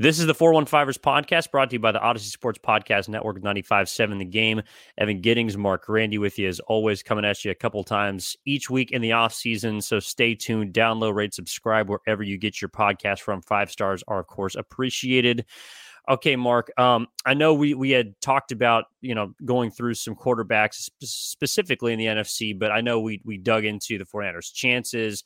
This is the 415ers podcast brought to you by the Audacy Sports Podcast Network 95.7 The Game. Evan Giddings, Marc Grandi with you as always, coming at you a couple times each week in the off season. So stay tuned, download, rate, subscribe wherever you get your podcast from. Five stars are, of course, appreciated. Okay, Mark. Um, I know we we had talked about you know going through some quarterbacks specifically in the NFC, but I know we we dug into the 49ers chances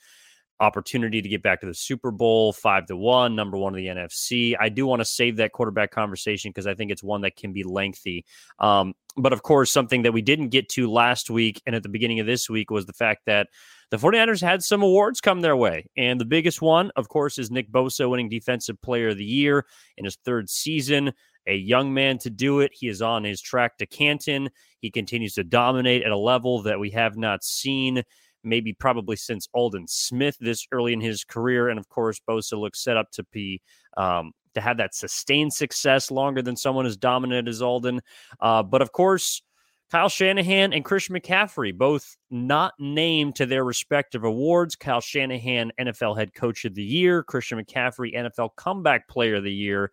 opportunity to get back to the Super Bowl, five to one, number one of the NFC. I do want to save that quarterback conversation because I think it's one that can be lengthy. Um, but of course, something that we didn't get to last week and at the beginning of this week was the fact that the 49ers had some awards come their way. And the biggest one, of course, is Nick Bosa winning Defensive Player of the Year in his third season. A young man to do it. He is on his track to Canton. He continues to dominate at a level that we have not seen maybe probably since Aldon Smith this early in his career. And of course, Bosa looks set up to be um, to have that sustained success longer than someone as dominant as Aldon. Uh, but of course, Kyle Shanahan and Christian McCaffrey both not named to their respective awards. Kyle Shanahan, NFL Head Coach of the Year, Christian McCaffrey, NFL Comeback Player of the Year.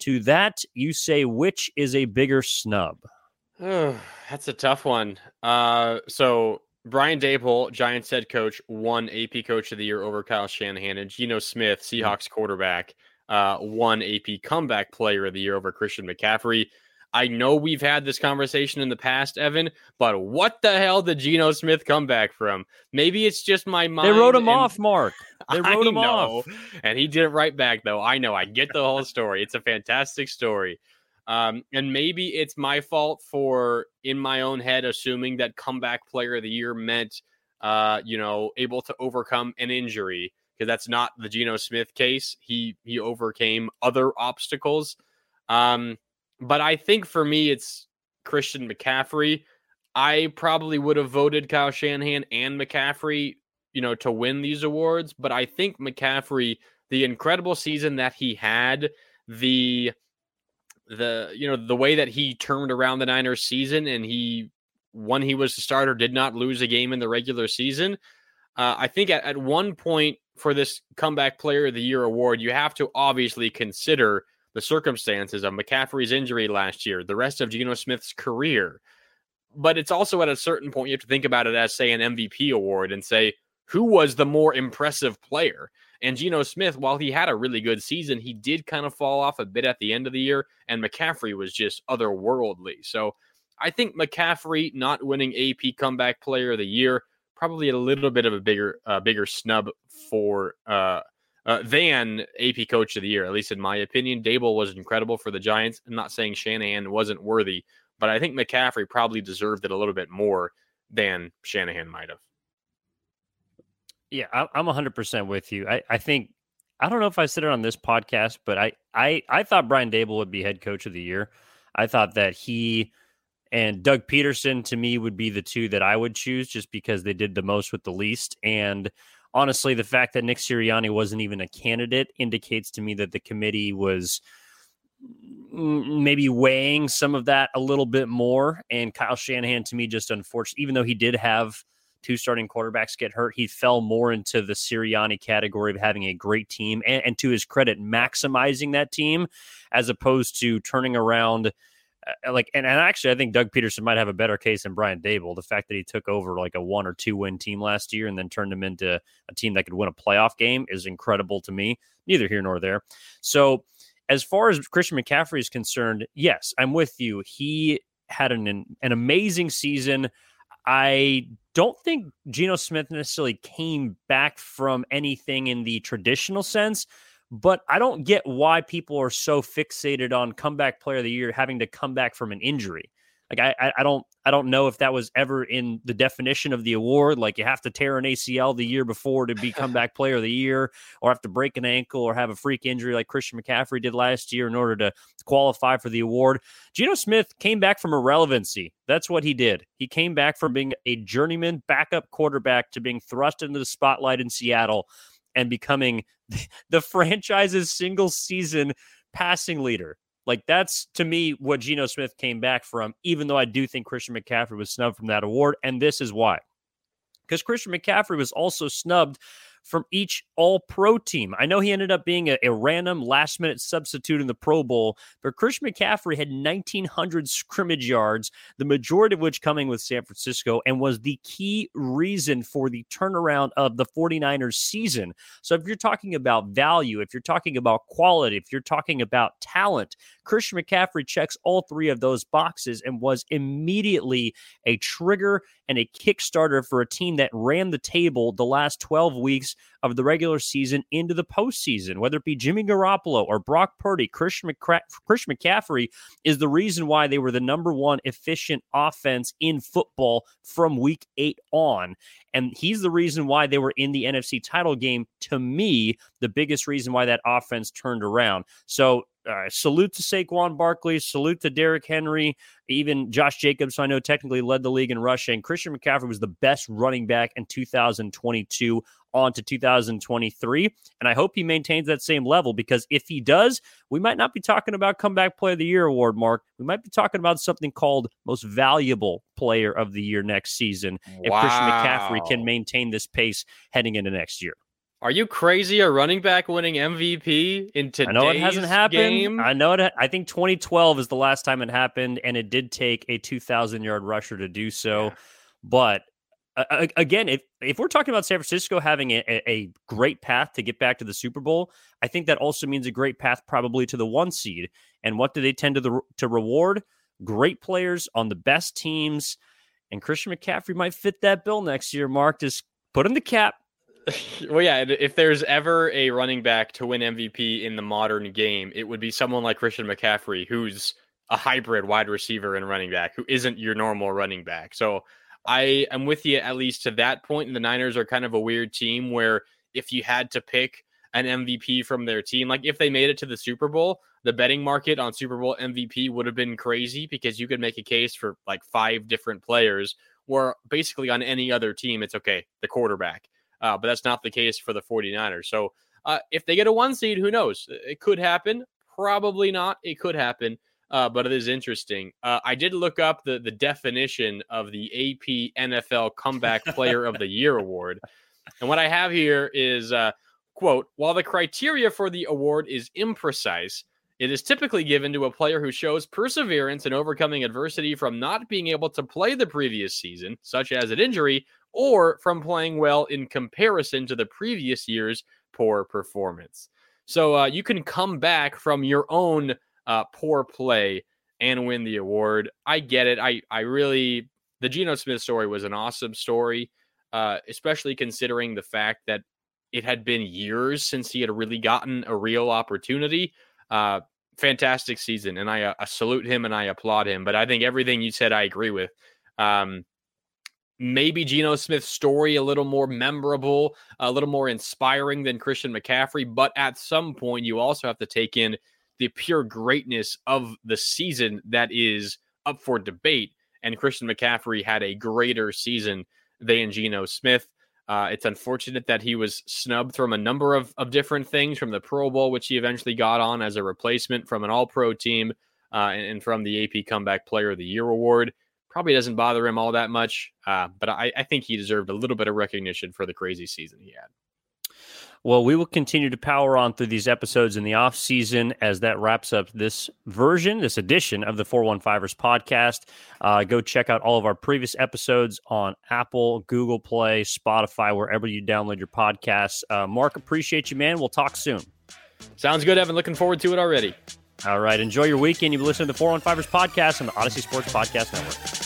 To that, you say which is a bigger snub? That's a tough one. Uh, so Brian Daboll, Giants head coach, won AP Coach of the Year over Kyle Shanahan, and Geno Smith, mm. Seahawks quarterback, uh, won AP Comeback Player of the Year over Christian McCaffrey. I know we've had this conversation in the past, Evan, but what the hell did Geno Smith come back from? Maybe it's just my mind. They wrote him off, Marc. They wrote him know. off. And he did it right back, though. I know. I get the whole story. It's a fantastic story. Um, and maybe it's my fault for in my own head assuming that comeback player of the year meant, uh, you know, able to overcome an injury because that's not the Geno Smith case. He he overcame other obstacles. Um, but I think for me, it's Christian McCaffrey. I probably would have voted Kyle Shanahan and McCaffrey, you know, to win these awards. But I think McCaffrey, the incredible season that he had, the the you know the way that he turned around the Niners season and he when he was the starter did not lose a game in the regular season. Uh, I think at, at one point for this comeback player of the year award, you have to obviously consider the circumstances of McCaffrey's injury last year, the rest of Geno Smith's career. But it's also at a certain point you have to think about it as say an MVP award and say who was the more impressive player. And Geno Smith, while he had a really good season, he did kind of fall off a bit at the end of the year, and McCaffrey was just otherworldly. So I think McCaffrey not winning AP Comeback Player of the Year probably a little bit of a bigger uh, bigger snub for uh, uh, than AP Coach of the Year, at least in my opinion. Daboll was incredible for the Giants. I'm not saying Shanahan wasn't worthy, but I think McCaffrey probably deserved it a little bit more than Shanahan might have. Yeah, I'm 100% with you. I, I think, I don't know if I said it on this podcast, but I, I, I thought Brian Daboll would be head coach of the year. I thought that he and Doug Pederson to me would be the two that I would choose just because they did the most with the least. And honestly, the fact that Nick Sirianni wasn't even a candidate indicates to me that the committee was maybe weighing some of that a little bit more. And Kyle Shanahan to me just unfortunately, even though he did have two starting quarterbacks get hurt, he fell more into the Sirianni category of having a great team and, and to his credit, maximizing that team as opposed to turning around. Uh, like and, and actually I think Doug Pederson might have a better case than Brian Daboll. The fact that he took over like a one or two win team last year and then turned them into a team that could win a playoff game is incredible to me. Neither here nor there. So as far as Christian McCaffrey is concerned, yes, I'm with you. He had an an amazing season. I don't think Geno Smith necessarily came back from anything in the traditional sense, but I don't get why people are so fixated on comeback player of the year having to come back from an injury. Like I, I don't I don't know if that was ever in the definition of the award. Like you have to tear an ACL the year before to be comeback player of the year, or have to break an ankle or have a freak injury like Christian McCaffrey did last year in order to qualify for the award. Geno Smith came back from irrelevancy. That's what he did. He came back from being a journeyman backup quarterback to being thrust into the spotlight in Seattle and becoming the franchise's single season passing leader. Like that's to me what Geno Smith came back from, even though I do think Christian McCaffrey was snubbed from that award. And this is why. Because Christian McCaffrey was also snubbed from each all pro team. I know he ended up being a, a random last minute substitute in the Pro Bowl, but Christian McCaffrey had 1,900 scrimmage yards, the majority of which coming with San Francisco, and was the key reason for the turnaround of the 49ers season. So if you're talking about value, if you're talking about quality, if you're talking about talent, Christian McCaffrey checks all three of those boxes and was immediately a trigger and a kickstarter for a team that ran the table the last 12 weeks of the regular season into the postseason, whether it be Jimmy Garoppolo or Brock Purdy, Christian, McCra- Christian McCaffrey is the reason why they were the number one efficient offense in football from week eight on. And he's the reason why they were in the NFC title game. To me, the biggest reason why that offense turned around. So uh, salute to Saquon Barkley, salute to Derrick Henry, even Josh Jacobs, I know technically led the league in rushing. Christian McCaffrey was the best running back in 2022 on to 2023. And I hope he maintains that same level because if he does, we might not be talking about Comeback Player of the Year award, Marc. We might be talking about something called Most Valuable Player of the Year next season if. Christian McCaffrey can maintain this pace heading into next year. Are you crazy? A running back winning MVP in today's I know it hasn't happened. Game? I know it. I think 2012 is the last time it happened, and it did take a 2,000 yard rusher to do so. Yeah. But uh, again, if if we're talking about San Francisco having a, a, great path to get back to the Super Bowl, I think that also means a great path probably to the one seed. And what do they tend to the, to reward? Great players on the best teams, and Christian McCaffrey might fit that bill next year. Marc, just put in the cap, well, yeah. If there's ever a running back to win MVP in the modern game, it would be someone like Christian McCaffrey, who's a hybrid wide receiver and running back, who isn't your normal running back. So I am with you at least to that point. And the Niners are kind of a weird team where if you had to pick an MVP from their team, like if they made it to the Super Bowl, the betting market on Super Bowl MVP would have been crazy because you could make a case for like five different players. Where basically on any other team, it's okay, the quarterback uh, but that's not the case for the 49ers. So uh, if they get a one seed, who knows? It could happen. Probably not. It could happen. Uh, but it is interesting. Uh, I did look up the, the definition of the AP NFL Comeback Player of the Year award. And what I have here is uh, quote, while the criteria for the award is imprecise, it is typically given to a player who shows perseverance in overcoming adversity from not being able to play the previous season, such as an injury, or from playing well in comparison to the previous year's poor performance. So uh, you can come back from your own uh, poor play and win the award. I get it. I I really the Geno Smith story was an awesome story, uh, especially considering the fact that it had been years since he had really gotten a real opportunity. Uh, fantastic season, and I, uh, salute him and I applaud him. But I think everything you said, I agree with. Um, maybe Geno Smith's story a little more memorable, a little more inspiring than Christian McCaffrey. But at some point, you also have to take in the pure greatness of the season that is up for debate. And Christian McCaffrey had a greater season than Geno Smith. Uh, it's unfortunate that he was snubbed from a number of, of different things from the Pro Bowl, which he eventually got on as a replacement from an All Pro team uh, and, and, from the AP Comeback Player of the Year award probably doesn't bother him all that much. Uh, but I, I think he deserved a little bit of recognition for the crazy season he had. Well, we will continue to power on through these episodes in the off season as that wraps up this version, this edition of the 415ers podcast. Uh, go check out all of our previous episodes on Apple, Google Play, Spotify, wherever you download your podcasts. Uh, Marc, appreciate you, man. We'll talk soon. Sounds good, Evan. Looking forward to it already. All right. Enjoy your weekend. You've listened to the 415ers podcast on the Audacy Sports Podcast Network.